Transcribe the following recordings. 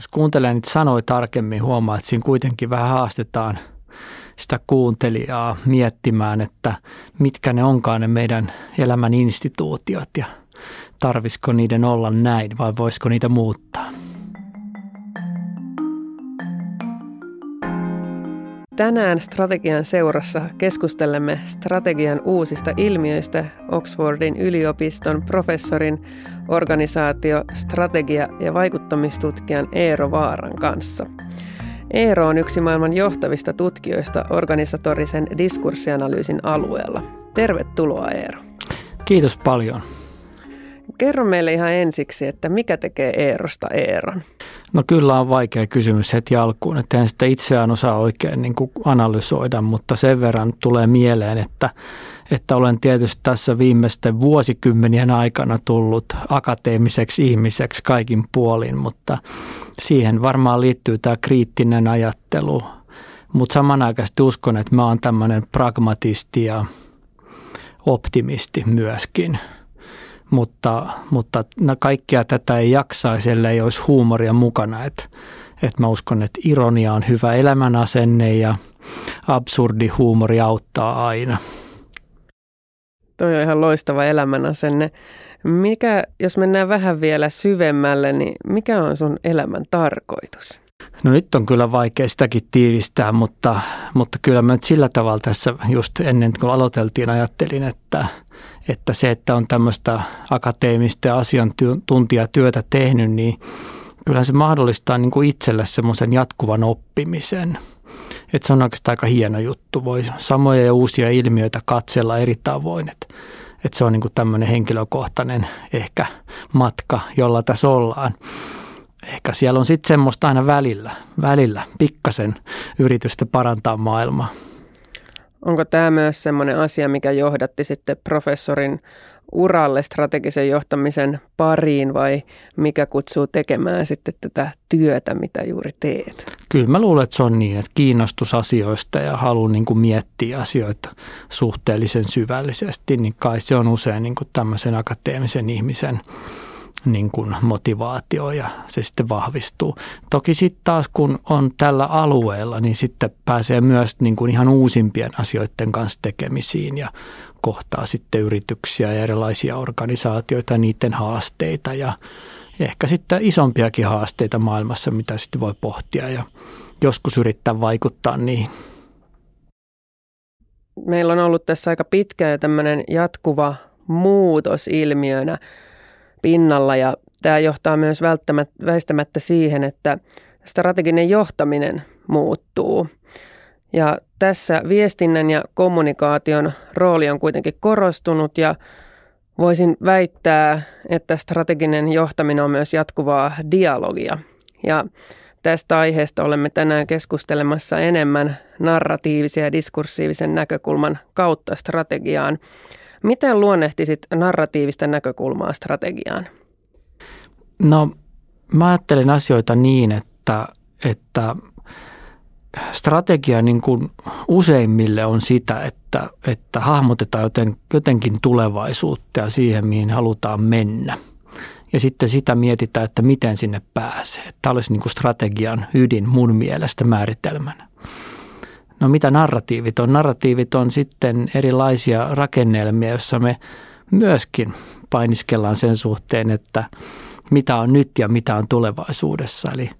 jos kuuntelee niitä sanoja tarkemmin, huomaa, että siinä kuitenkin vähän haastetaan sitä kuuntelijaa miettimään, että mitkä ne onkaan ne meidän elämän instituutiot ja tarvisiko niiden olla näin vai voisiko niitä muuttaa. Tänään strategian seurassa keskustelemme strategian uusista ilmiöistä Oxfordin yliopiston professorin organisaatio, strategia- ja vaikuttamistutkijan Eero Vaaran kanssa. Eero on yksi maailman johtavista tutkijoista organisatorisen diskurssianalyysin alueella. Tervetuloa Eero. Kiitos paljon. Kerro meille ihan ensiksi, että mikä tekee Eerosta Eeron? No kyllä on vaikea kysymys heti alkuun, että en sitä itseään osaa oikein niin kuin analysoida, mutta sen verran tulee mieleen, että, että olen tietysti tässä viimeisten vuosikymmenien aikana tullut akateemiseksi ihmiseksi kaikin puolin, mutta siihen varmaan liittyy tämä kriittinen ajattelu, mutta samanaikaisesti uskon, että mä oon tämmöinen pragmatisti ja optimisti myöskin – mutta, mutta no kaikkea tätä ei jaksaisi, ellei olisi huumoria mukana. Et, et mä uskon, että ironia on hyvä elämänasenne ja absurdi huumori auttaa aina. Toi on ihan loistava elämänasenne. Mikä, jos mennään vähän vielä syvemmälle, niin mikä on sun elämän tarkoitus? No nyt on kyllä vaikea sitäkin tiivistää, mutta, mutta kyllä mä nyt sillä tavalla tässä just ennen kuin aloiteltiin ajattelin, että – että se, että on tämmöistä akateemista ja asiantuntijatyötä tehnyt, niin kyllä se mahdollistaa niin kuin itselle semmoisen jatkuvan oppimisen. Että se on oikeastaan aika hieno juttu. Voi samoja ja uusia ilmiöitä katsella eri tavoin. Että, että se on niin kuin tämmöinen henkilökohtainen ehkä matka, jolla tässä ollaan. Ehkä siellä on sitten semmoista aina välillä, välillä pikkasen yritystä parantaa maailmaa. Onko tämä myös sellainen asia, mikä johdatti sitten professorin uralle strategisen johtamisen pariin vai mikä kutsuu tekemään sitten tätä työtä, mitä juuri teet? Kyllä mä luulen, että se on niin, että kiinnostus asioista ja halu niin kuin miettiä asioita suhteellisen syvällisesti, niin kai se on usein niin kuin tämmöisen akateemisen ihmisen niin kuin motivaatio ja se sitten vahvistuu. Toki sitten taas kun on tällä alueella, niin sitten pääsee myös niin kuin ihan uusimpien asioiden kanssa tekemisiin ja kohtaa sitten yrityksiä ja erilaisia organisaatioita ja niiden haasteita ja ehkä sitten isompiakin haasteita maailmassa, mitä sitten voi pohtia ja joskus yrittää vaikuttaa niihin. Meillä on ollut tässä aika pitkä ja tämmöinen jatkuva muutos ilmiönä pinnalla ja tämä johtaa myös väistämättä siihen, että strateginen johtaminen muuttuu. Ja tässä viestinnän ja kommunikaation rooli on kuitenkin korostunut ja voisin väittää, että strateginen johtaminen on myös jatkuvaa dialogia. Ja tästä aiheesta olemme tänään keskustelemassa enemmän narratiivisen ja diskursiivisen näkökulman kautta strategiaan. Miten luonnehtisit narratiivista näkökulmaa strategiaan? No mä ajattelen asioita niin, että, että strategia niin kuin useimmille on sitä, että, että hahmotetaan joten, jotenkin tulevaisuutta ja siihen, mihin halutaan mennä. Ja sitten sitä mietitään, että miten sinne pääsee. Tämä olisi niin kuin strategian ydin mun mielestä määritelmänä. No mitä narratiivit on? Narratiivit on sitten erilaisia rakennelmia, joissa me myöskin painiskellaan sen suhteen, että mitä on nyt ja mitä on tulevaisuudessa. Eli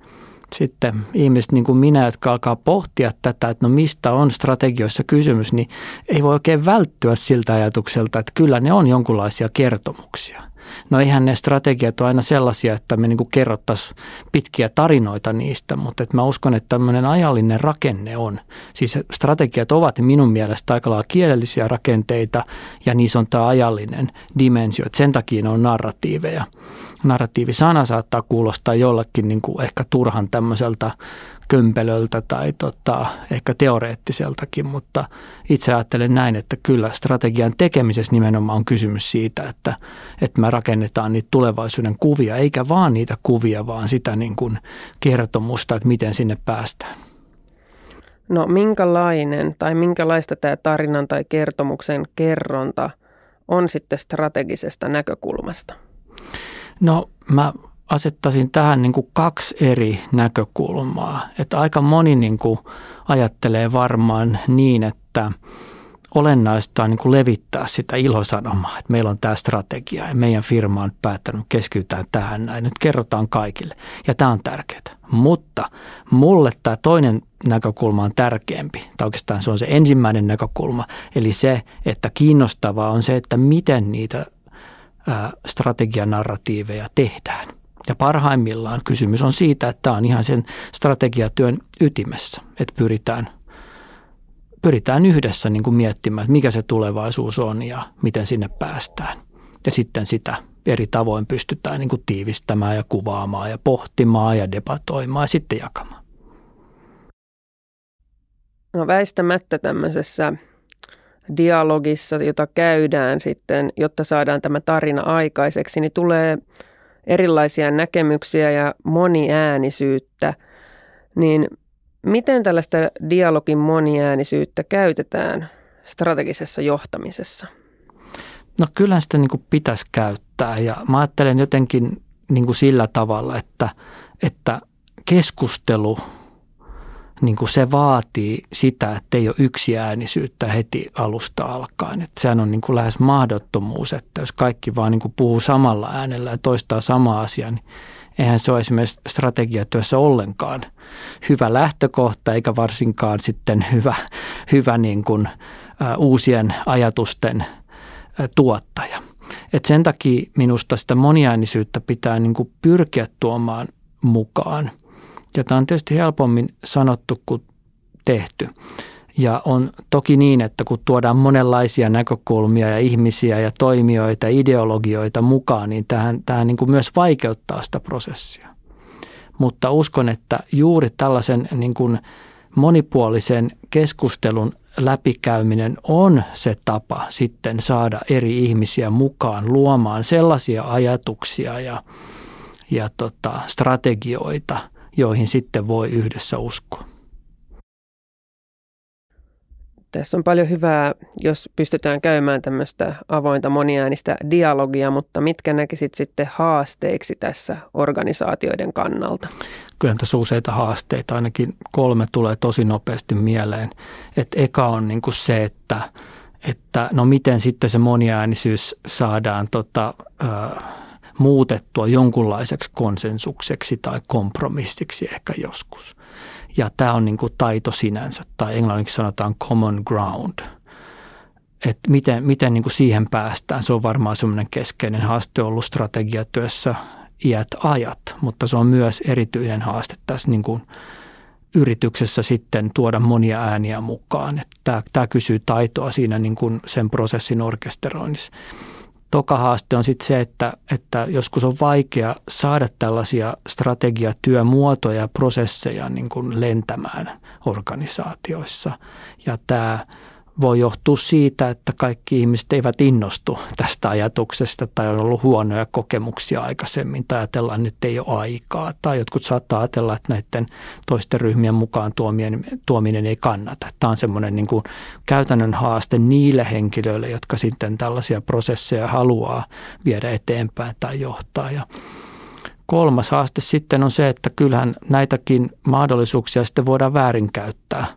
sitten ihmiset niin kuin minä, jotka alkaa pohtia tätä, että no mistä on strategioissa kysymys, niin ei voi oikein välttyä siltä ajatukselta, että kyllä ne on jonkinlaisia kertomuksia. No eihän ne strategiat ole aina sellaisia, että me niin kerrottaisiin pitkiä tarinoita niistä, mutta että mä uskon, että tämmöinen ajallinen rakenne on. Siis strategiat ovat minun mielestä aika lailla kielellisiä rakenteita ja niissä on tämä ajallinen dimensio, että sen takia ne on narratiiveja. Narratiivisana saattaa kuulostaa jollekin niin kuin ehkä turhan tämmöiseltä kömpelöltä tai tota, ehkä teoreettiseltakin, mutta itse ajattelen näin, että kyllä strategian tekemisessä nimenomaan on kysymys siitä, että, että me rakennetaan niitä tulevaisuuden kuvia, eikä vaan niitä kuvia, vaan sitä niin kuin kertomusta, että miten sinne päästään. No minkälainen tai minkälaista tämä tarinan tai kertomuksen kerronta on sitten strategisesta näkökulmasta? No mä asettaisin tähän niin kuin kaksi eri näkökulmaa. Että aika moni niin kuin ajattelee varmaan niin, että olennaista on niin kuin levittää sitä ilosanomaa, että meillä on tämä strategia ja meidän firma on päättänyt keskitytään tähän näin. Nyt kerrotaan kaikille ja tämä on tärkeää. Mutta mulle tämä toinen näkökulma on tärkeämpi, tai oikeastaan se on se ensimmäinen näkökulma, eli se, että kiinnostavaa on se, että miten niitä strategianarratiiveja tehdään. Ja parhaimmillaan kysymys on siitä, että tämä on ihan sen strategiatyön ytimessä, että pyritään, pyritään yhdessä niin kuin miettimään, että mikä se tulevaisuus on ja miten sinne päästään. Ja sitten sitä eri tavoin pystytään niin kuin tiivistämään ja kuvaamaan ja pohtimaan ja debatoimaan ja sitten jakamaan. No väistämättä tämmöisessä dialogissa, jota käydään sitten, jotta saadaan tämä tarina aikaiseksi, niin tulee erilaisia näkemyksiä ja moniäänisyyttä. Niin miten tällaista dialogin moniäänisyyttä käytetään strategisessa johtamisessa? No kyllä sitä niin pitäisi käyttää ja mä ajattelen jotenkin niin sillä tavalla, että, että keskustelu – niin kuin se vaatii sitä, että ei ole yksi äänisyyttä heti alusta alkaen. Että sehän on niin kuin lähes mahdottomuus, että jos kaikki vaan niin kuin puhuu samalla äänellä ja toistaa sama asia, niin eihän se ole esimerkiksi strategiatyössä ollenkaan hyvä lähtökohta, eikä varsinkaan sitten hyvä, hyvä niin kuin, ä, uusien ajatusten ä, tuottaja. Et sen takia minusta sitä moniäänisyyttä pitää niin kuin pyrkiä tuomaan mukaan – ja tämä on tietysti helpommin sanottu kuin tehty. Ja on toki niin, että kun tuodaan monenlaisia näkökulmia ja ihmisiä ja toimijoita, ideologioita mukaan, niin tähän, tähän niin kuin myös vaikeuttaa sitä prosessia. Mutta uskon, että juuri tällaisen niin kuin monipuolisen keskustelun läpikäyminen on se tapa sitten saada eri ihmisiä mukaan luomaan sellaisia ajatuksia ja, ja tota, strategioita – joihin sitten voi yhdessä uskoa. Tässä on paljon hyvää, jos pystytään käymään tämmöistä avointa moniäänistä dialogia, mutta mitkä näkisit sitten haasteiksi tässä organisaatioiden kannalta? Kyllä tässä useita haasteita, ainakin kolme tulee tosi nopeasti mieleen. Et eka on niin kuin se, että, että no miten sitten se moniäänisyys saadaan tota, äh, muutettua jonkunlaiseksi konsensukseksi tai kompromissiksi ehkä joskus. Ja tämä on niin kuin taito sinänsä, tai englanniksi sanotaan common ground. Että miten, miten niin kuin siihen päästään, se on varmaan semmoinen keskeinen haaste ollut strategiatyössä iät ajat, mutta se on myös erityinen haaste tässä niin kuin yrityksessä sitten tuoda monia ääniä mukaan. Että tämä, tämä kysyy taitoa siinä niin kuin sen prosessin orkesteroinnissa. Toka haaste on sitten se, että, että joskus on vaikea saada tällaisia strategiatyömuotoja ja prosesseja niin kuin lentämään organisaatioissa. Ja tämä voi johtua siitä, että kaikki ihmiset eivät innostu tästä ajatuksesta tai on ollut huonoja kokemuksia aikaisemmin tai ajatellaan, että ei ole aikaa. Tai jotkut saattaa ajatella, että näiden toisten ryhmien mukaan tuominen, tuominen ei kannata. Tämä on semmoinen niin kuin käytännön haaste niille henkilöille, jotka sitten tällaisia prosesseja haluaa viedä eteenpäin tai johtaa. Ja kolmas haaste sitten on se, että kyllähän näitäkin mahdollisuuksia sitten voidaan väärinkäyttää –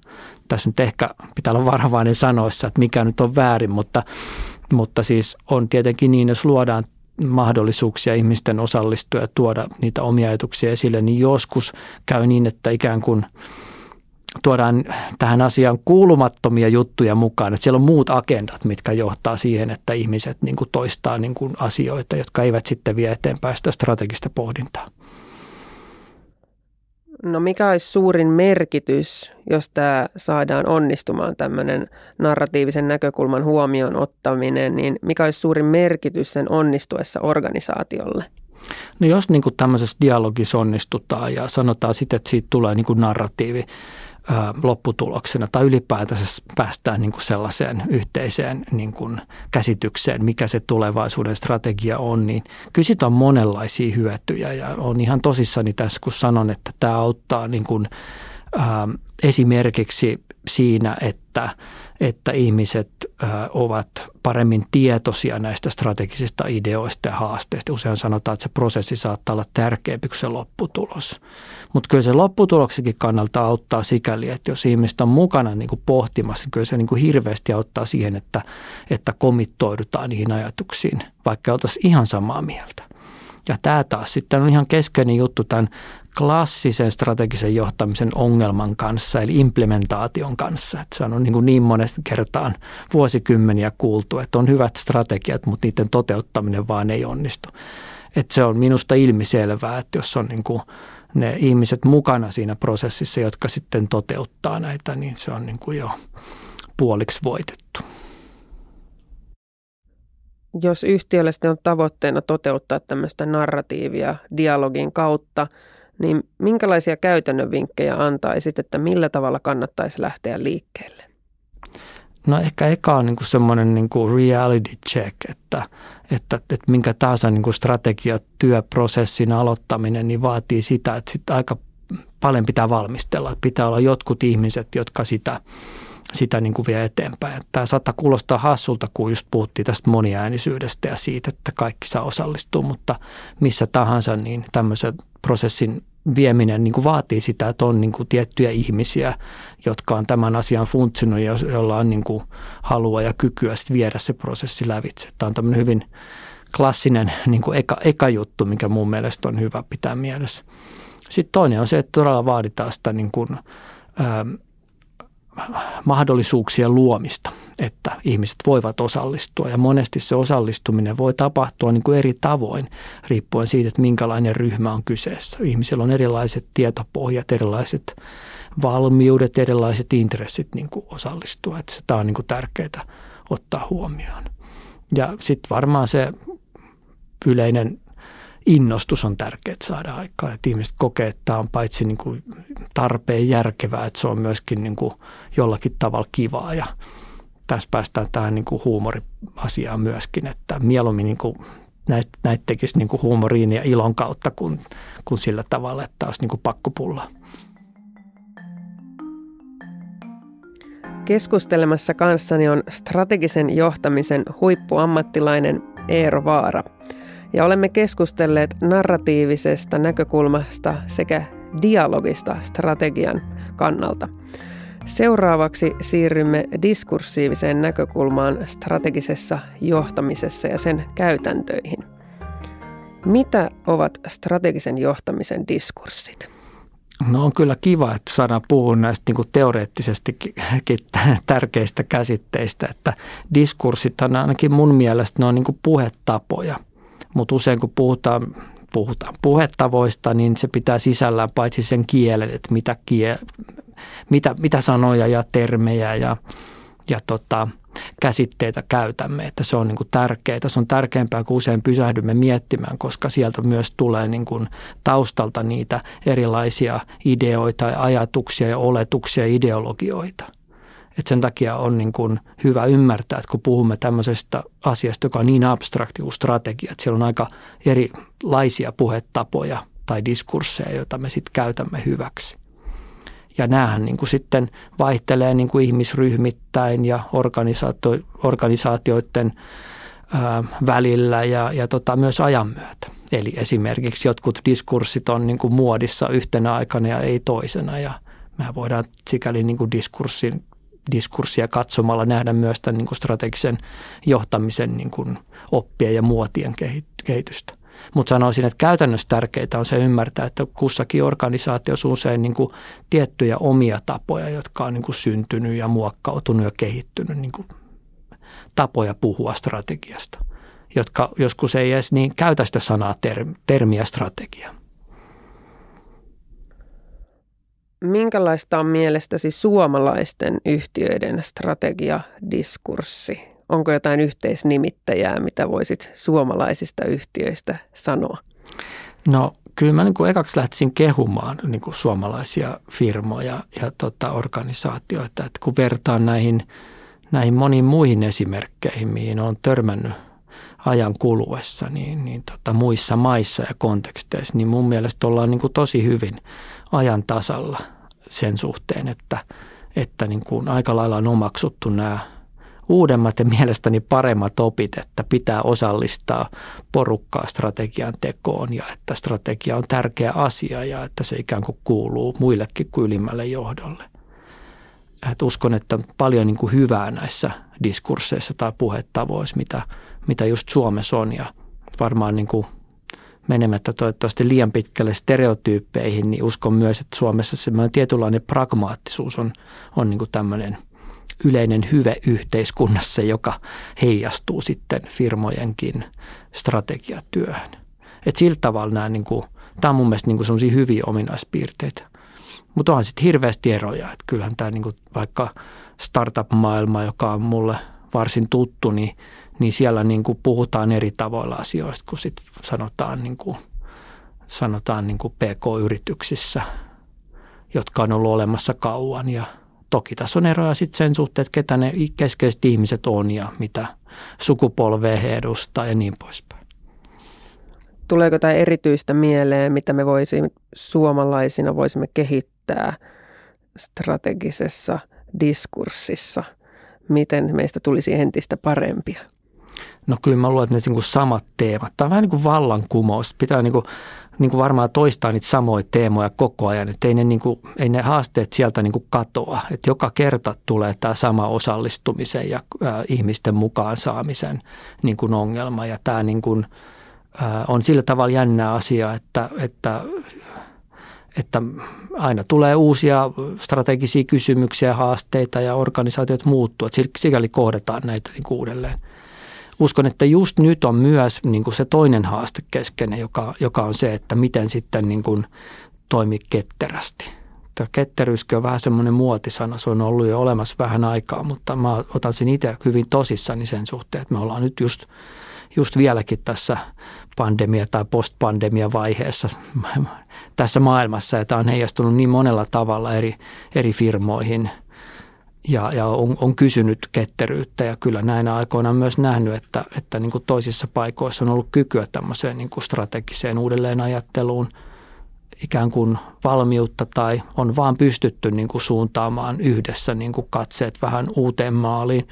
tässä nyt ehkä pitää olla varovainen sanoissa, että mikä nyt on väärin, mutta, mutta siis on tietenkin niin, jos luodaan mahdollisuuksia ihmisten osallistua ja tuoda niitä omia ajatuksia esille, niin joskus käy niin, että ikään kuin tuodaan tähän asiaan kuulumattomia juttuja mukaan. Että siellä on muut agendat, mitkä johtaa siihen, että ihmiset niin kuin toistaa niin kuin asioita, jotka eivät sitten vie eteenpäin sitä strategista pohdintaa. No mikä olisi suurin merkitys, jos tämä saadaan onnistumaan, tämmöinen narratiivisen näkökulman huomioon ottaminen, niin mikä olisi suurin merkitys sen onnistuessa organisaatiolle? No jos niin kuin tämmöisessä dialogissa onnistutaan ja sanotaan sitten, että siitä tulee niin kuin narratiivi, lopputuloksena tai ylipäätänsä päästään niin kuin sellaiseen yhteiseen niin kuin käsitykseen, mikä se tulevaisuuden strategia on, niin kyllä siitä on monenlaisia hyötyjä. Ja on ihan tosissani tässä, kun sanon, että tämä auttaa niin kuin ää, esimerkiksi siinä, että, että ihmiset ovat paremmin tietoisia näistä strategisista ideoista ja haasteista. Usein sanotaan, että se prosessi saattaa olla tärkeämpi kuin se lopputulos. Mutta kyllä se lopputuloksikin kannalta auttaa sikäli, että jos ihmiset on mukana niin kuin pohtimassa, niin kyllä se niin kuin hirveästi auttaa siihen, että, että komittoidutaan niihin ajatuksiin, vaikka oltaisiin ihan samaa mieltä. Ja tämä taas sitten on ihan keskeinen juttu tämän klassisen strategisen johtamisen ongelman kanssa, eli implementaation kanssa. Että se on niin, kuin niin monesta kertaan vuosikymmeniä kuultu, että on hyvät strategiat, mutta niiden toteuttaminen vaan ei onnistu. Että se on minusta ilmiselvää, että jos on niin kuin ne ihmiset mukana siinä prosessissa, jotka sitten toteuttaa näitä, niin se on niin kuin jo puoliksi voitettu. Jos yhtiöllä sitten on tavoitteena toteuttaa tämmöistä narratiivia dialogin kautta, niin minkälaisia käytännön vinkkejä antaisit, että millä tavalla kannattaisi lähteä liikkeelle? No ehkä eka on niin semmoinen niin reality check, että, että, että minkä tahansa niin kuin strategiatyöprosessin aloittaminen niin vaatii sitä, että sit aika paljon pitää valmistella. Pitää olla jotkut ihmiset, jotka sitä, sitä niin kuin vie eteenpäin. Tämä saattaa kuulostaa hassulta, kun just puhuttiin tästä moniäänisyydestä ja siitä, että kaikki saa osallistua, mutta missä tahansa niin tämmöisen prosessin vieminen niin kuin vaatii sitä, että on niin kuin tiettyjä ihmisiä, jotka on tämän asian funtsinut ja joilla on niin kuin halua ja kykyä sitten viedä se prosessi lävitse. Tämä on tämmöinen hyvin klassinen niin kuin eka, eka juttu, mikä mun mielestä on hyvä pitää mielessä. Sitten toinen on se, että todella vaaditaan sitä niin kuin, ää, mahdollisuuksien luomista, että ihmiset voivat osallistua. Ja monesti se osallistuminen voi tapahtua niin kuin eri tavoin, riippuen siitä, että minkälainen ryhmä on kyseessä. Ihmisillä on erilaiset tietopohjat, erilaiset valmiudet, erilaiset intressit niin kuin osallistua. Että tämä on niin kuin tärkeää ottaa huomioon. Ja sitten varmaan se yleinen innostus on tärkeää saada aikaan. Että ihmiset kokee, että tämä on paitsi niin kuin tarpeen järkevää, että se on myöskin niin kuin jollakin tavalla kivaa. Ja tässä päästään tähän niin kuin huumoriasiaan myöskin, että mieluummin niin kuin näitä, näitä tekisi niin kuin huumoriin ja ilon kautta kuin, kuin sillä tavalla, että olisi niin kuin pakkopulla. Keskustelemassa kanssani on strategisen johtamisen huippuammattilainen Eero Vaara – ja olemme keskustelleet narratiivisesta näkökulmasta sekä dialogista strategian kannalta. Seuraavaksi siirrymme diskursiiviseen näkökulmaan strategisessa johtamisessa ja sen käytäntöihin. Mitä ovat strategisen johtamisen diskurssit? No on kyllä kiva, että saadaan puhua näistä niin teoreettisesti tärkeistä käsitteistä, että diskurssit on ainakin mun mielestä ne on niin puhetapoja – mutta usein kun puhutaan, puhutaan puhetavoista, niin se pitää sisällään paitsi sen kielen, että mitä, kie, mitä, mitä sanoja ja termejä ja, ja tota, käsitteitä käytämme, että se on niin kuin tärkeää. Se on tärkeämpää, kun usein pysähdymme miettimään, koska sieltä myös tulee niin kuin taustalta niitä erilaisia ideoita ja ajatuksia ja oletuksia ja ideologioita – et sen takia on niin kuin hyvä ymmärtää, että kun puhumme tämmöisestä asiasta, joka on niin abstrakti kuin strategia, että siellä on aika erilaisia puhetapoja tai diskursseja, joita me sitten käytämme hyväksi. Ja näähän niin kuin sitten vaihtelee niin kuin ihmisryhmittäin ja organisaatio, organisaatioiden ää, välillä ja, ja tota, myös ajan myötä. Eli esimerkiksi jotkut diskurssit on niin kuin muodissa yhtenä aikana ja ei toisena ja mehän voidaan sikäli niin kuin diskurssin diskurssia katsomalla nähdä myös tämän niin kuin strategisen johtamisen niin kuin oppia ja muotien kehitystä. Mutta sanoisin, että käytännössä tärkeää on se ymmärtää, että kussakin organisaatiossa usein niin kuin tiettyjä omia tapoja, jotka on niin kuin syntynyt ja muokkautunut ja kehittynyt niin kuin tapoja puhua strategiasta, jotka joskus ei edes niin käytä sitä sanaa termiä strategia. Minkälaista on mielestäsi suomalaisten yhtiöiden strategiadiskurssi? Onko jotain yhteisnimittäjää, mitä voisit suomalaisista yhtiöistä sanoa? No kyllä mä niin kuin ekaksi lähtisin kehumaan niin kuin suomalaisia firmoja ja tota, organisaatioita. Että kun vertaan näihin, näihin moniin muihin esimerkkeihin, mihin on törmännyt ajan kuluessa niin, niin tota, muissa maissa ja konteksteissa, niin mun mielestä ollaan niin kuin tosi hyvin ajan tasalla sen suhteen, että, että niin kuin aika lailla on omaksuttu nämä uudemmat ja mielestäni paremmat opit, että pitää osallistaa porukkaa strategian tekoon ja että strategia on tärkeä asia ja että se ikään kuin kuuluu muillekin kuin ylimmälle johdolle. Et uskon, että paljon niin kuin hyvää näissä diskursseissa tai puhetavoissa, mitä, mitä just Suomessa on ja varmaan niin kuin menemättä toivottavasti liian pitkälle stereotyyppeihin, niin uskon myös, että Suomessa semmoinen tietynlainen pragmaattisuus on, on niin kuin tämmöinen – yleinen hyve yhteiskunnassa, joka heijastuu sitten firmojenkin strategiatyöhön. Et sillä tavalla nämä, niin kuin, tämä on mun mielestä niin kuin hyviä ominaispiirteitä. Mutta onhan sitten hirveästi eroja. Et kyllähän tämä niin kuin vaikka startup-maailma, joka on mulle varsin tuttu, niin, niin siellä niin kuin puhutaan eri tavoilla asioista, kun sit sanotaan, niin kuin, sanotaan niin kuin PK-yrityksissä, jotka on ollut olemassa kauan ja – toki tässä on eroja sitten sen suhteen, että ketä ne keskeiset ihmiset on ja mitä sukupolvea he edustaa ja niin poispäin. Tuleeko tämä erityistä mieleen, mitä me voisimme suomalaisina voisimme kehittää strategisessa diskurssissa? Miten meistä tulisi entistä parempia? No kyllä mä luulen, että ne niin samat teemat. Tämä on vähän niin kuin vallankumous. Pitää niin kuin niin kuin varmaan toistaa niitä samoja teemoja koko ajan, että ei ne, niin kuin, ei ne haasteet sieltä niin kuin katoa. Että joka kerta tulee tämä sama osallistumisen ja äh, ihmisten mukaan saamisen niin kuin ongelma. Ja tämä niin kuin, äh, on sillä tavalla jännä asia, että, että että aina tulee uusia strategisia kysymyksiä, haasteita ja organisaatiot muuttuu. Että sikäli kohdataan näitä niin uudelleen uskon, että just nyt on myös niin kuin se toinen haaste keskeinen, joka, joka on se, että miten sitten niin kuin toimii ketterästi. Tämä ketteryyskin on vähän semmoinen muotisana, se on ollut jo olemassa vähän aikaa, mutta mä otan sen itse hyvin tosissani sen suhteen, että me ollaan nyt just, just vieläkin tässä pandemia- tai postpandemia vaiheessa tässä maailmassa, ja tämä on heijastunut niin monella tavalla eri, eri firmoihin – ja, ja on, on kysynyt ketteryyttä ja kyllä näinä aikoina on myös nähnyt, että, että niin kuin toisissa paikoissa on ollut kykyä tämmöiseen niin kuin strategiseen uudelleenajatteluun, ikään kuin valmiutta tai on vaan pystytty niin kuin suuntaamaan yhdessä niin kuin katseet vähän uuteen maaliin.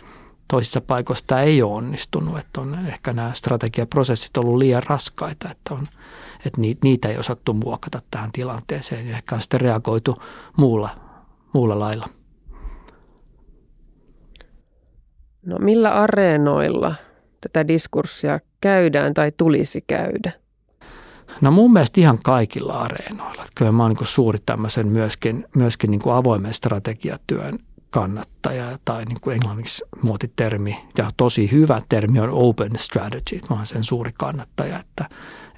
Toisissa paikoissa tämä ei ole onnistunut, että on ehkä nämä strategiaprosessit ollut liian raskaita, että, on, että niitä ei osattu muokata tähän tilanteeseen ja ehkä on sitten reagoitu muulla, muulla lailla. No millä areenoilla tätä diskurssia käydään tai tulisi käydä? No mun mielestä ihan kaikilla areenoilla. Kyllä mä oon niin suuri tämmöisen myöskin, myöskin niin kuin avoimen strategiatyön kannattaja tai niin kuin englanniksi muotitermi ja tosi hyvä termi on open strategy. Mä oon sen suuri kannattaja, että,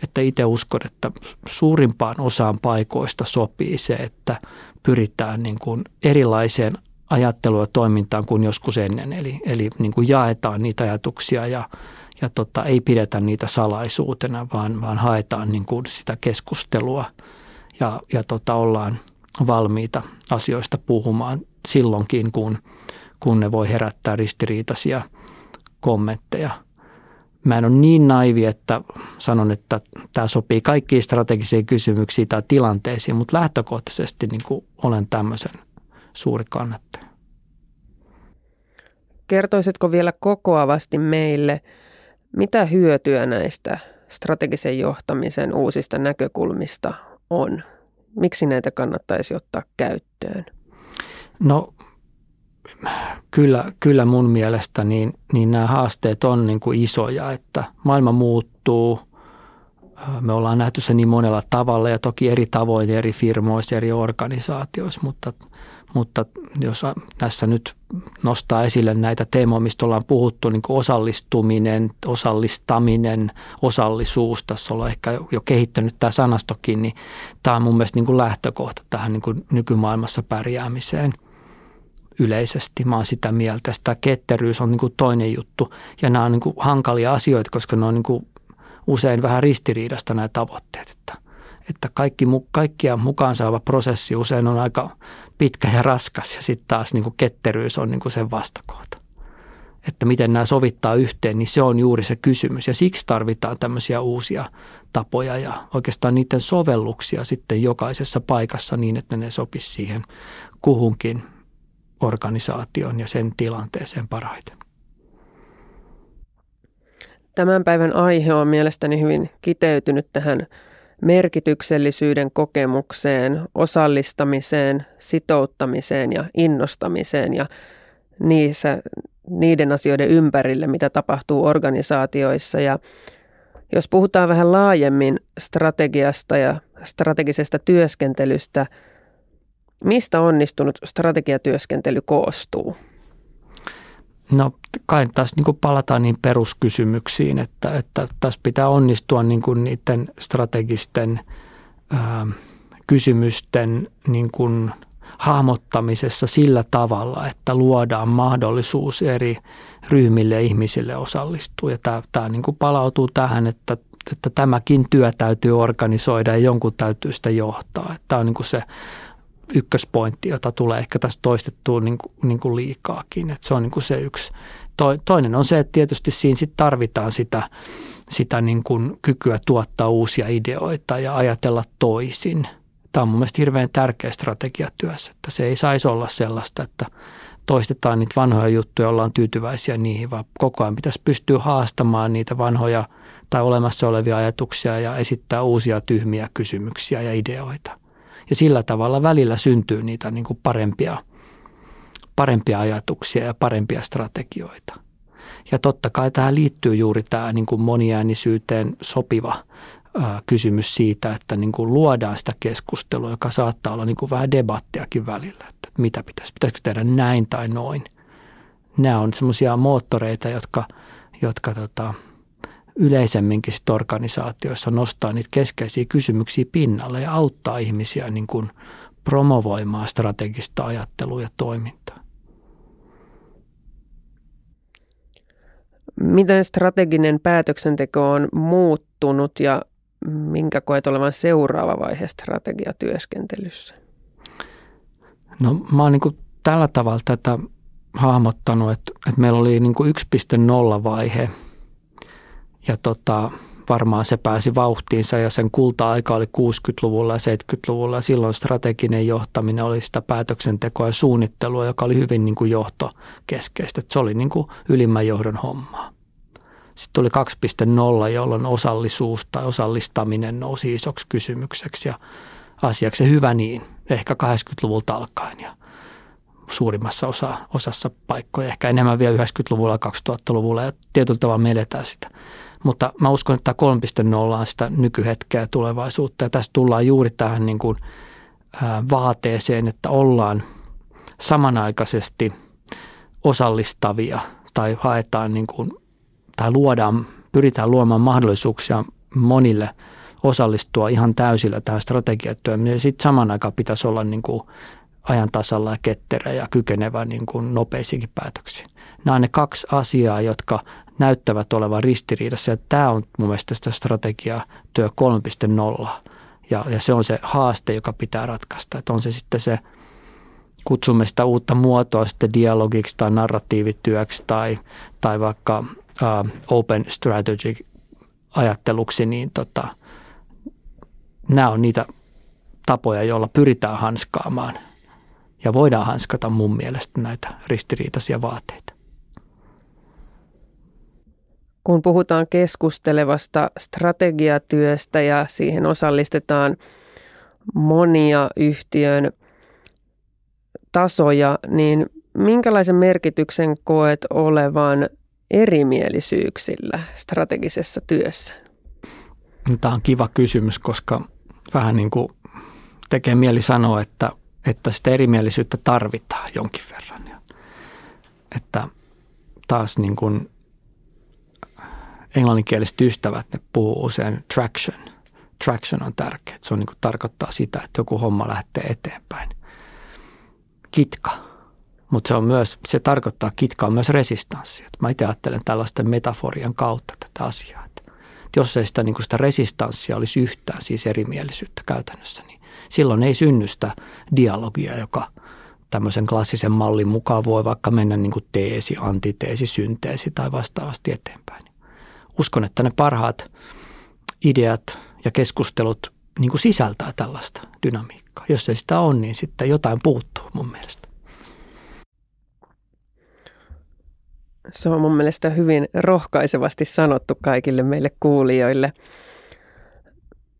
että itse uskon, että suurimpaan osaan paikoista sopii se, että pyritään niin kuin erilaiseen ajattelua toimintaan kuin joskus ennen. Eli, eli niin kuin jaetaan niitä ajatuksia ja, ja tota, ei pidetä niitä salaisuutena, vaan, vaan haetaan niin kuin sitä keskustelua ja, ja tota, ollaan valmiita asioista puhumaan silloinkin, kun, kun ne voi herättää ristiriitaisia kommentteja. Mä en ole niin naivi, että sanon, että tämä sopii kaikkiin strategisiin kysymyksiin tai tilanteisiin, mutta lähtökohtaisesti niin kuin olen tämmöisen suuri kannattaja. Kertoisitko vielä kokoavasti meille, mitä hyötyä näistä strategisen johtamisen uusista näkökulmista on? Miksi näitä kannattaisi ottaa käyttöön? No kyllä, kyllä mun mielestä niin, niin nämä haasteet on niin kuin isoja, että maailma muuttuu. Me ollaan nähty se niin monella tavalla ja toki eri tavoin eri firmoissa, eri organisaatioissa, mutta mutta jos tässä nyt nostaa esille näitä teemoja, mistä ollaan puhuttu, niin kuin osallistuminen, osallistaminen, osallisuus, tässä ollaan ehkä jo kehittänyt tämä sanastokin, niin tämä on mun mielestä niin kuin lähtökohta tähän niin kuin nykymaailmassa pärjäämiseen yleisesti. Mä oon sitä mieltä. Tämä ketteryys on niin kuin toinen juttu ja nämä on niin kuin hankalia asioita, koska ne on niin kuin usein vähän ristiriidasta nämä tavoitteet. Että että kaikki, kaikkia mukaan saava prosessi usein on aika pitkä ja raskas ja sitten taas niin kuin ketteryys on niin kuin sen vastakohta. että miten nämä sovittaa yhteen, niin se on juuri se kysymys. Ja siksi tarvitaan tämmöisiä uusia tapoja ja oikeastaan niiden sovelluksia sitten jokaisessa paikassa niin, että ne sopisi siihen kuhunkin organisaation ja sen tilanteeseen parhaiten. Tämän päivän aihe on mielestäni hyvin kiteytynyt tähän merkityksellisyyden kokemukseen, osallistamiseen, sitouttamiseen ja innostamiseen ja niissä, niiden asioiden ympärille, mitä tapahtuu organisaatioissa. Ja jos puhutaan vähän laajemmin strategiasta ja strategisesta työskentelystä, mistä onnistunut strategiatyöskentely koostuu? No kai tässä niin palataan niin peruskysymyksiin, että, että tässä pitää onnistua niin kuin niiden strategisten ää, kysymysten niin kuin hahmottamisessa sillä tavalla, että luodaan mahdollisuus eri ryhmille ja ihmisille osallistua. Ja tämä, tämä niin kuin palautuu tähän, että, että tämäkin työ täytyy organisoida ja jonkun täytyy sitä johtaa. Että tämä on niin kuin se ykköspointti, jota tulee ehkä tässä toistettua niin kuin, niin kuin liikaakin. Että se on niin kuin se yksi. Toinen on se, että tietysti siinä sit tarvitaan sitä, sitä niin kuin kykyä tuottaa uusia ideoita ja ajatella toisin. Tämä on mun mielestä hirveän tärkeä strategiatyössä, että se ei saisi olla sellaista, että toistetaan niitä vanhoja juttuja, ollaan tyytyväisiä niihin, vaan koko ajan pitäisi pystyä haastamaan niitä vanhoja tai olemassa olevia ajatuksia ja esittää uusia tyhmiä kysymyksiä ja ideoita. Ja sillä tavalla välillä syntyy niitä niin kuin parempia, parempia ajatuksia ja parempia strategioita. Ja totta kai tähän liittyy juuri tämä niin kuin moniäänisyyteen sopiva ää, kysymys siitä, että niin kuin luodaan sitä keskustelua, joka saattaa olla niin kuin vähän debattiakin välillä, että mitä pitäisi, pitäisikö tehdä näin tai noin. Nämä on semmoisia moottoreita, jotka, jotka tota, yleisemminkin sit organisaatioissa nostaa niitä keskeisiä kysymyksiä pinnalle ja auttaa ihmisiä niin kuin promovoimaan strategista ajattelua ja toimintaa. Miten strateginen päätöksenteko on muuttunut ja minkä koet olevan seuraava vaihe strategiatyöskentelyssä? No mä oon niin tällä tavalla tätä hahmottanut, että, että meillä oli niin kuin 1.0 vaihe – ja tota, varmaan se pääsi vauhtiinsa ja sen kulta-aika oli 60-luvulla ja 70-luvulla ja silloin strateginen johtaminen oli sitä päätöksentekoa ja suunnittelua, joka oli hyvin niin kuin johtokeskeistä. Että se oli niin kuin ylimmän johdon hommaa. Sitten tuli 2.0, jolloin osallisuus tai osallistaminen nousi isoksi kysymykseksi ja asiaksi. Hyvä niin, ehkä 80-luvulta alkaen ja suurimmassa osa, osassa paikkoja, ehkä enemmän vielä 90-luvulla ja 2000-luvulla ja tietyllä tavalla me sitä. Mutta mä uskon, että 3.0 on sitä nykyhetkeä ja tulevaisuutta. Ja tässä tullaan juuri tähän niin kuin, vaateeseen, että ollaan samanaikaisesti osallistavia tai haetaan niin kuin, tai luodaan, pyritään luomaan mahdollisuuksia monille osallistua ihan täysillä tähän strategiatyöhön. Ja sitten saman aikaan pitäisi olla niin kuin ajan tasalla ja ketterä ja kykenevä niin kuin nopeisiinkin päätöksiin. Nämä on ne kaksi asiaa, jotka näyttävät olevan ristiriidassa. Ja tämä on mun mielestä sitä strategiatyö 3.0 ja, ja se on se haaste, joka pitää ratkaista. Että on se sitten se, kutsumme sitä uutta muotoa sitten dialogiksi tai narratiivityöksi tai, tai vaikka uh, open strategy ajatteluksi, niin tota, nämä on niitä tapoja, joilla pyritään hanskaamaan ja voidaan hanskata mun mielestä näitä ristiriitaisia vaateita kun puhutaan keskustelevasta strategiatyöstä ja siihen osallistetaan monia yhtiön tasoja, niin minkälaisen merkityksen koet olevan erimielisyyksillä strategisessa työssä? Tämä on kiva kysymys, koska vähän niin kuin tekee mieli sanoa, että, että sitä erimielisyyttä tarvitaan jonkin verran. Että taas niin kuin englanninkieliset ystävät, ne puhuu usein traction. Traction on tärkeä. Se on niin kuin tarkoittaa sitä, että joku homma lähtee eteenpäin. Kitka. Mutta se, on myös, se tarkoittaa, kitka on myös resistanssi. Mä itse ajattelen tällaisten metaforian kautta tätä asiaa. Että jos ei sitä, niin kuin sitä resistanssia olisi yhtään, siis erimielisyyttä käytännössä, niin silloin ei synny sitä dialogia, joka tämmöisen klassisen mallin mukaan voi vaikka mennä niin kuin teesi, antiteesi, synteesi tai vastaavasti eteenpäin. Uskon, että ne parhaat ideat ja keskustelut niin kuin sisältää tällaista dynamiikkaa. Jos ei sitä on, niin sitten jotain puuttuu mun mielestä. Se on mun mielestä hyvin rohkaisevasti sanottu kaikille meille kuulijoille.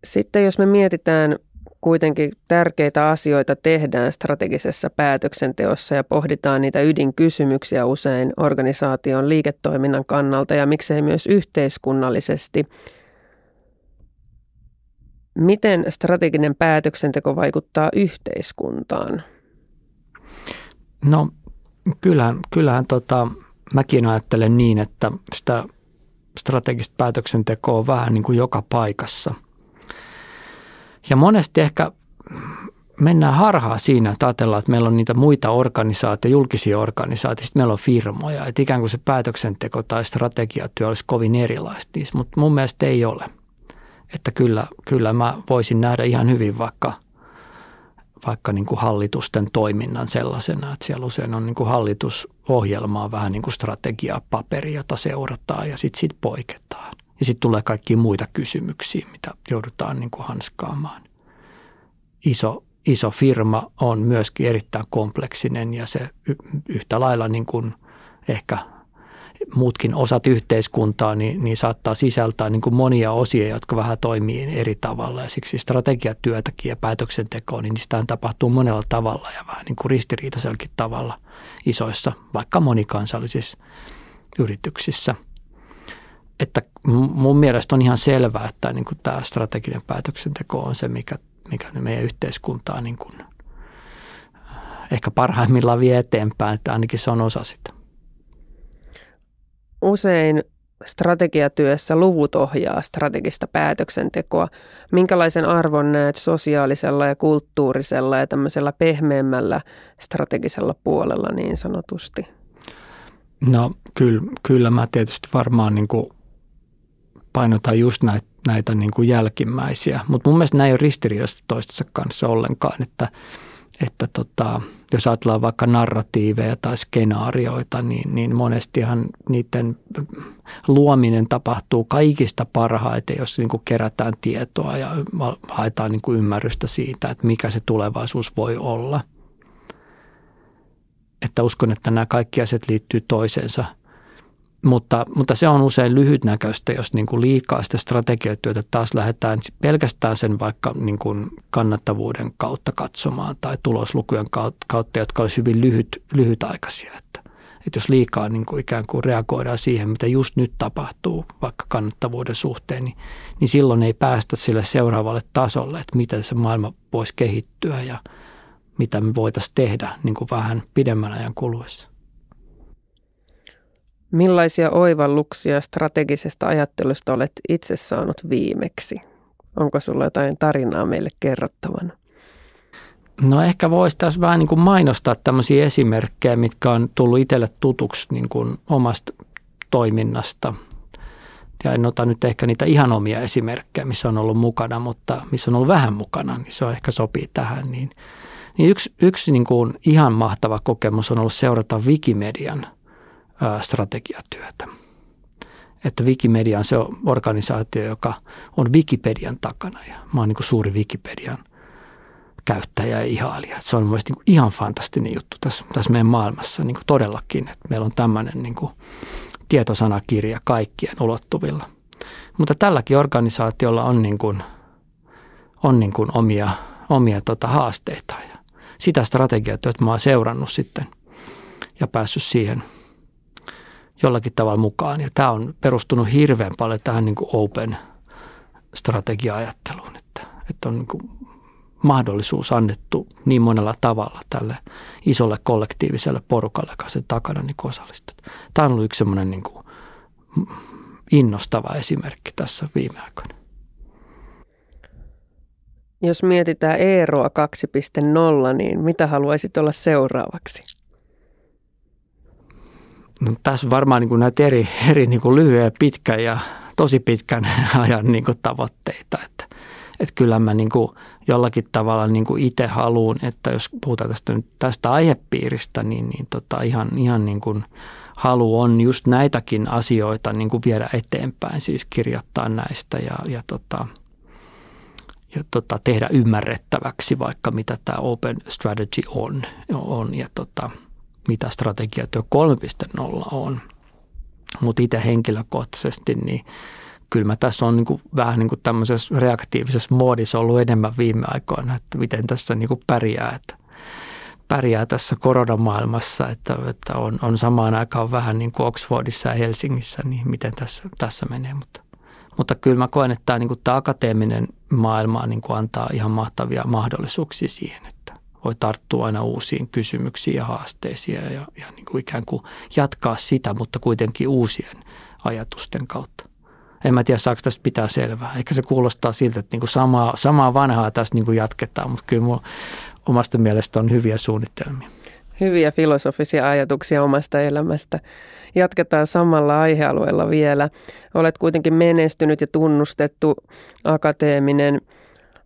Sitten jos me mietitään kuitenkin tärkeitä asioita tehdään strategisessa päätöksenteossa ja pohditaan niitä ydinkysymyksiä usein organisaation liiketoiminnan kannalta ja miksei myös yhteiskunnallisesti. Miten strateginen päätöksenteko vaikuttaa yhteiskuntaan? No kyllähän, kyllähän tota, mäkin ajattelen niin, että sitä strategista päätöksentekoa on vähän niin kuin joka paikassa – ja monesti ehkä mennään harhaa siinä, että ajatellaan, että meillä on niitä muita organisaatioita, julkisia organisaatioita, sitten meillä on firmoja, että ikään kuin se päätöksenteko tai strategiatyö olisi kovin erilaista, mutta mun mielestä ei ole. Että kyllä, kyllä mä voisin nähdä ihan hyvin vaikka, vaikka niin kuin hallitusten toiminnan sellaisena, että siellä usein on niin kuin hallitusohjelmaa vähän niin kuin strategiapaperi, jota seurataan ja sitten siitä poiketaan. Ja sitten tulee kaikki muita kysymyksiä, mitä joudutaan niin kuin hanskaamaan. Iso, iso firma on myöskin erittäin kompleksinen ja se yhtä lailla niin kuin ehkä muutkin osat yhteiskuntaa, niin, niin saattaa sisältää niin kuin monia osia, jotka vähän toimii eri tavalla. Ja siksi strategiatyötäkin ja päätöksentekoa, niin niistä tapahtuu monella tavalla ja vähän niin kuin ristiriitaisellakin tavalla isoissa, vaikka monikansallisissa yrityksissä – että mun mielestä on ihan selvää, että niin kuin tämä strateginen päätöksenteko on se, mikä, mikä meidän yhteiskuntaa niin kuin ehkä parhaimmillaan vie eteenpäin, että ainakin se on osa sitä. Usein strategiatyössä luvut ohjaa strategista päätöksentekoa. Minkälaisen arvon näet sosiaalisella ja kulttuurisella ja tämmöisellä pehmeämmällä strategisella puolella niin sanotusti? No kyllä, kyllä mä tietysti varmaan niin kuin painotaan just näitä, näitä niin kuin jälkimmäisiä. Mutta mun mielestä näin ei ole ristiriidassa toistensa kanssa ollenkaan, että, että tota, jos ajatellaan vaikka narratiiveja tai skenaarioita, niin, niin monestihan niiden luominen tapahtuu kaikista parhaiten, jos niin kuin kerätään tietoa ja haetaan niin kuin ymmärrystä siitä, että mikä se tulevaisuus voi olla. Että uskon, että nämä kaikki asiat liittyy toiseensa – mutta, mutta se on usein lyhytnäköistä, jos niin kuin liikaa sitä strategiatyötä taas lähdetään pelkästään sen vaikka niin kuin kannattavuuden kautta katsomaan tai tuloslukujen kautta, jotka olisivat hyvin lyhyt, lyhytaikaisia. Että, että jos liikaa niin kuin ikään kuin reagoidaan siihen, mitä just nyt tapahtuu vaikka kannattavuuden suhteen, niin, niin silloin ei päästä sille seuraavalle tasolle, että miten se maailma voisi kehittyä ja mitä me voitaisiin tehdä niin kuin vähän pidemmän ajan kuluessa. Millaisia oivalluksia strategisesta ajattelusta olet itse saanut viimeksi? Onko sulla jotain tarinaa meille kerrottavana? No ehkä voisi tässä vähän niin kuin mainostaa tämmöisiä esimerkkejä, mitkä on tullut itselle tutuksi niin kuin omasta toiminnasta. Ja en ota nyt ehkä niitä ihan omia esimerkkejä, missä on ollut mukana, mutta missä on ollut vähän mukana, niin se on ehkä sopii tähän. Niin, niin yksi yksi niin kuin ihan mahtava kokemus on ollut seurata Wikimedian – strategiatyötä. Että Wikimedia on se organisaatio, joka on Wikipedian takana ja mä oon niin kuin suuri Wikipedian käyttäjä ja ihailija. Se on mielestäni niin ihan fantastinen juttu tässä, tässä meidän maailmassa niin kuin todellakin, että meillä on tämmöinen niin kuin tietosanakirja kaikkien ulottuvilla. Mutta tälläkin organisaatiolla on, niin kuin, on niin kuin omia, omia tota haasteita ja sitä strategiatyötä mä oon seurannut sitten ja päässyt siihen – jollakin tavalla mukaan. Ja tämä on perustunut hirveän paljon tähän niin kuin open strategia-ajatteluun, että, että on niin kuin mahdollisuus annettu niin monella tavalla tälle isolle kollektiiviselle porukalle, joka sen takana niin osallistuu. Tämä on ollut yksi semmoinen niin kuin innostava esimerkki tässä viime aikoina. Jos mietitään Eeroa 2.0, niin mitä haluaisit olla seuraavaksi? No, tässä varmaan niin kuin näitä eri, eri niin kuin lyhyen ja pitkän ja tosi pitkän ajan niin kuin tavoitteita. Että, että kyllä mä niin kuin jollakin tavalla niin kuin itse haluan, että jos puhutaan tästä, tästä aihepiiristä, niin, niin tota, ihan, ihan niin kuin halu on just näitäkin asioita niin kuin viedä eteenpäin, siis kirjoittaa näistä ja, ja, tota, ja tota, tehdä ymmärrettäväksi vaikka mitä tämä Open Strategy on, on ja tota, strategiatyö 3.0 on. Mutta itse henkilökohtaisesti, niin kyllä mä tässä on niin kuin, vähän niin kuin tämmöisessä reaktiivisessa muodissa ollut enemmän viime aikoina, että miten tässä niin kuin pärjää, että pärjää tässä koronamaailmassa, että, että on, on samaan aikaan vähän niin kuin Oxfordissa ja Helsingissä, niin miten tässä, tässä menee. Mutta, mutta kyllä mä koen, että tämä, niin kuin tämä akateeminen maailma niin kuin antaa ihan mahtavia mahdollisuuksia siihen, voi tarttua aina uusiin kysymyksiin ja haasteisiin ja, ja niin kuin ikään kuin jatkaa sitä, mutta kuitenkin uusien ajatusten kautta en mä tiedä saako tästä pitää selvää. Eikä se kuulostaa siltä, että niinku samaa, samaa vanhaa tässä niinku jatketaan, mutta kyllä mulla omasta mielestä on hyviä suunnitelmia. Hyviä filosofisia ajatuksia omasta elämästä. Jatketaan samalla aihealueella vielä. Olet kuitenkin menestynyt ja tunnustettu akateeminen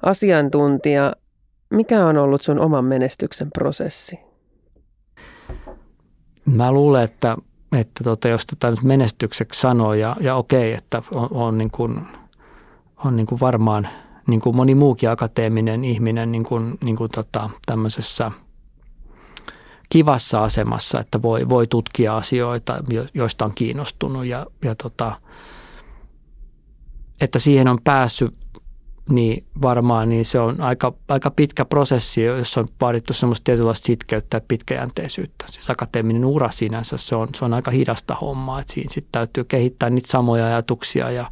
asiantuntija. Mikä on ollut sun oman menestyksen prosessi? Mä luulen, että että tota, jos tätä nyt menestykseksi sanoo ja, ja okei, että on, on, niin kuin, on niin kuin varmaan niin kuin moni muukin akateeminen ihminen niin kuin, niin kuin tota, tämmöisessä kivassa asemassa, että voi, voi tutkia asioita, joista on kiinnostunut ja, ja tota, että siihen on päässyt niin varmaan niin se on aika, aika pitkä prosessi, jossa on vaadittu semmoista tietynlaista sitkeyttä ja pitkäjänteisyyttä. Siis akateeminen ura sinänsä, se on, se on aika hidasta hommaa, että siinä sitten täytyy kehittää niitä samoja ajatuksia ja,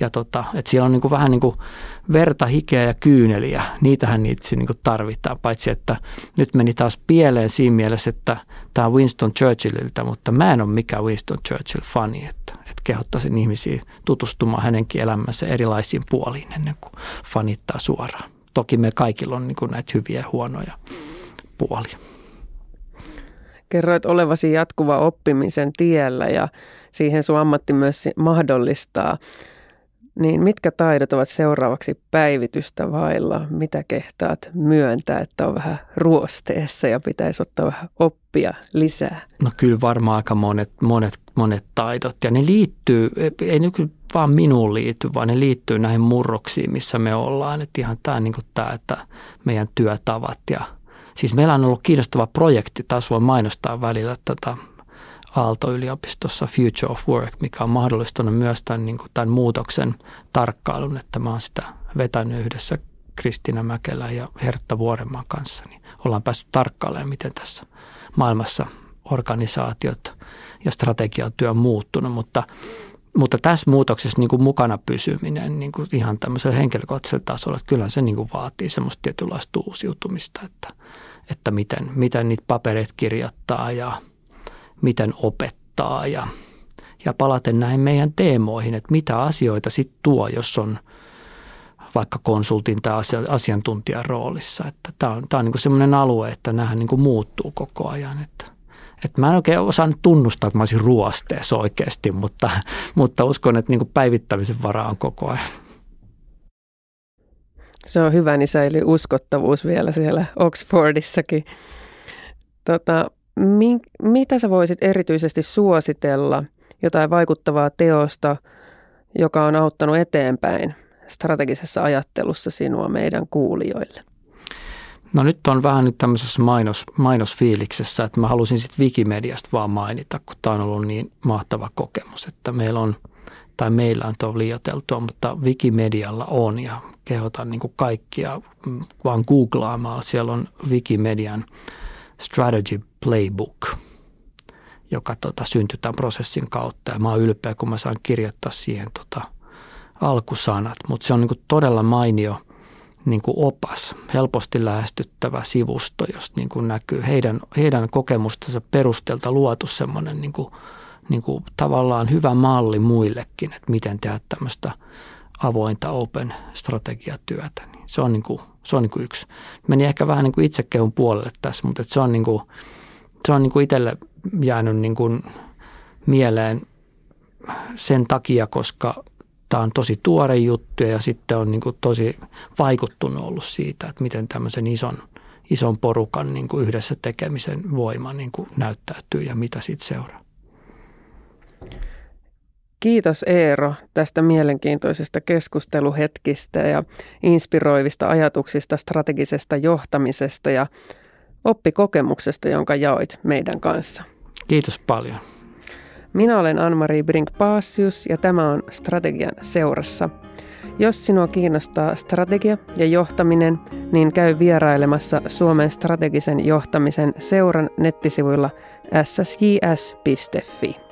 ja tota, että siellä on niin kuin vähän niin kuin verta, hikeä ja kyyneliä. Niitähän niitä niin kuin tarvitaan, paitsi että nyt meni taas pieleen siinä mielessä, että tämä on Winston Churchilliltä, mutta mä en ole mikään Winston Churchill-fani, että, että kehottaisin ihmisiä tutustumaan hänenkin elämänsä erilaisiin puoliin ennen kuin fanittaa suoraan. Toki me kaikilla on niin kuin näitä hyviä ja huonoja puolia. Kerroit olevasi jatkuva oppimisen tiellä ja siihen sun ammatti myös mahdollistaa. Niin mitkä taidot ovat seuraavaksi päivitystä vailla? Mitä kehtaat myöntää, että on vähän ruosteessa ja pitäisi ottaa vähän oppia lisää? No kyllä varmaan aika monet, monet, monet taidot ja ne liittyy, ei nyt vaan minuun liity, vaan ne liittyy näihin murroksiin, missä me ollaan. Että ihan tämä, niin tämä, että meidän työtavat ja Siis meillä on ollut kiinnostava projekti, taas voi mainostaa välillä tätä Aalto-yliopistossa Future of Work, mikä on mahdollistanut myös tämän, niin kuin tämän muutoksen tarkkailun, että mä oon sitä vetänyt yhdessä Kristina Mäkelä ja Hertta Vuorenmaan kanssa, niin ollaan päässyt tarkkailemaan, miten tässä maailmassa organisaatiot ja strategiatyö on muuttunut, mutta, mutta tässä muutoksessa niin kuin mukana pysyminen niin kuin ihan tämmöisellä henkilökohtaisella tasolla, että kyllä se niin kuin vaatii semmoista tietynlaista uusiutumista, että, että miten, miten niitä papereita kirjoittaa ja – miten opettaa ja, ja palaten näihin meidän teemoihin, että mitä asioita sitten tuo, jos on vaikka konsultin tai asiantuntijan roolissa. Että tämä on, on niin semmoinen alue, että nämä niin muuttuu koko ajan. Että, että mä en oikein osaa tunnustaa, että mä olisin ruosteessa oikeasti, mutta, mutta uskon, että niin päivittämisen varaa on koko ajan. Se on hyvä, niin säilyy uskottavuus vielä siellä Oxfordissakin. Tota, mitä sä voisit erityisesti suositella jotain vaikuttavaa teosta, joka on auttanut eteenpäin strategisessa ajattelussa sinua meidän kuulijoille? No nyt on vähän nyt tämmöisessä mainos, mainosfiiliksessä, että mä halusin sitten Wikimediasta vaan mainita, kun tämä on ollut niin mahtava kokemus, että meillä on, tai meillä on tuo liioteltua, mutta Wikimedialla on ja kehotan niin kuin kaikkia vaan googlaamaan. Siellä on Wikimedian strategy playbook, joka tota, syntyi tämän prosessin kautta. Ja mä oon ylpeä, kun mä saan kirjoittaa siihen tota, alkusanat. Mutta se on niin kuin todella mainio niin kuin opas, helposti lähestyttävä sivusto, josta niin kuin näkyy heidän, heidän kokemustensa perusteelta luotu semmoinen niin kuin, niin kuin tavallaan hyvä malli muillekin, että miten tehdä tämmöistä avointa open strategiatyötä. Niin se on, niin kuin, se on niin kuin yksi. Meni ehkä vähän niin kuin itsekehun puolelle tässä, mutta se on niin kuin, se on niin kuin itselle jäänyt niin kuin mieleen sen takia, koska tämä on tosi tuore juttu ja sitten on niin kuin tosi vaikuttunut ollut siitä, että miten tämmöisen ison, ison porukan niin kuin yhdessä tekemisen voima niin kuin näyttäytyy ja mitä siitä seuraa. Kiitos Eero tästä mielenkiintoisesta keskusteluhetkistä ja inspiroivista ajatuksista strategisesta johtamisesta ja oppikokemuksesta, jonka jaoit meidän kanssa. Kiitos paljon. Minä olen Anne-Marie Brink-Paasius ja tämä on Strategian seurassa. Jos sinua kiinnostaa strategia ja johtaminen, niin käy vierailemassa Suomen strategisen johtamisen seuran nettisivuilla ssjs.fi.